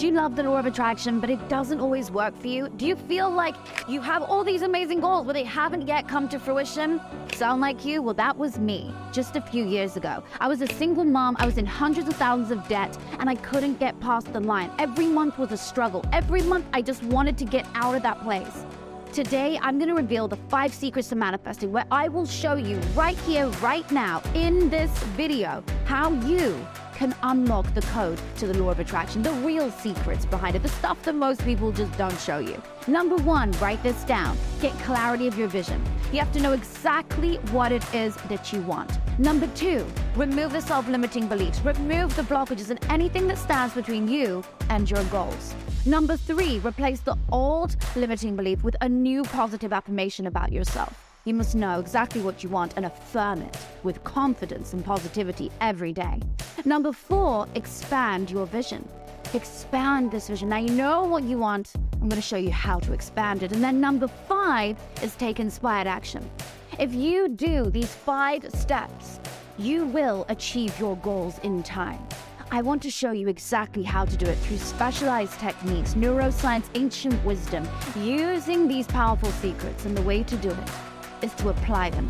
Do you love the law of attraction, but it doesn't always work for you? Do you feel like you have all these amazing goals, but they haven't yet come to fruition? Sound like you? Well, that was me just a few years ago. I was a single mom, I was in hundreds of thousands of debt, and I couldn't get past the line. Every month was a struggle. Every month, I just wanted to get out of that place. Today, I'm going to reveal the five secrets to manifesting, where I will show you right here, right now, in this video, how you can unlock the code to the law of attraction, the real secrets behind it, the stuff that most people just don't show you. Number one, write this down. Get clarity of your vision. You have to know exactly what it is that you want. Number two, remove the self limiting beliefs, remove the blockages and anything that stands between you and your goals. Number three, replace the old limiting belief with a new positive affirmation about yourself. You must know exactly what you want and affirm it with confidence and positivity every day. Number four, expand your vision. Expand this vision. Now you know what you want. I'm going to show you how to expand it. And then number five is take inspired action. If you do these five steps, you will achieve your goals in time. I want to show you exactly how to do it through specialized techniques, neuroscience, ancient wisdom, using these powerful secrets, and the way to do it is to apply them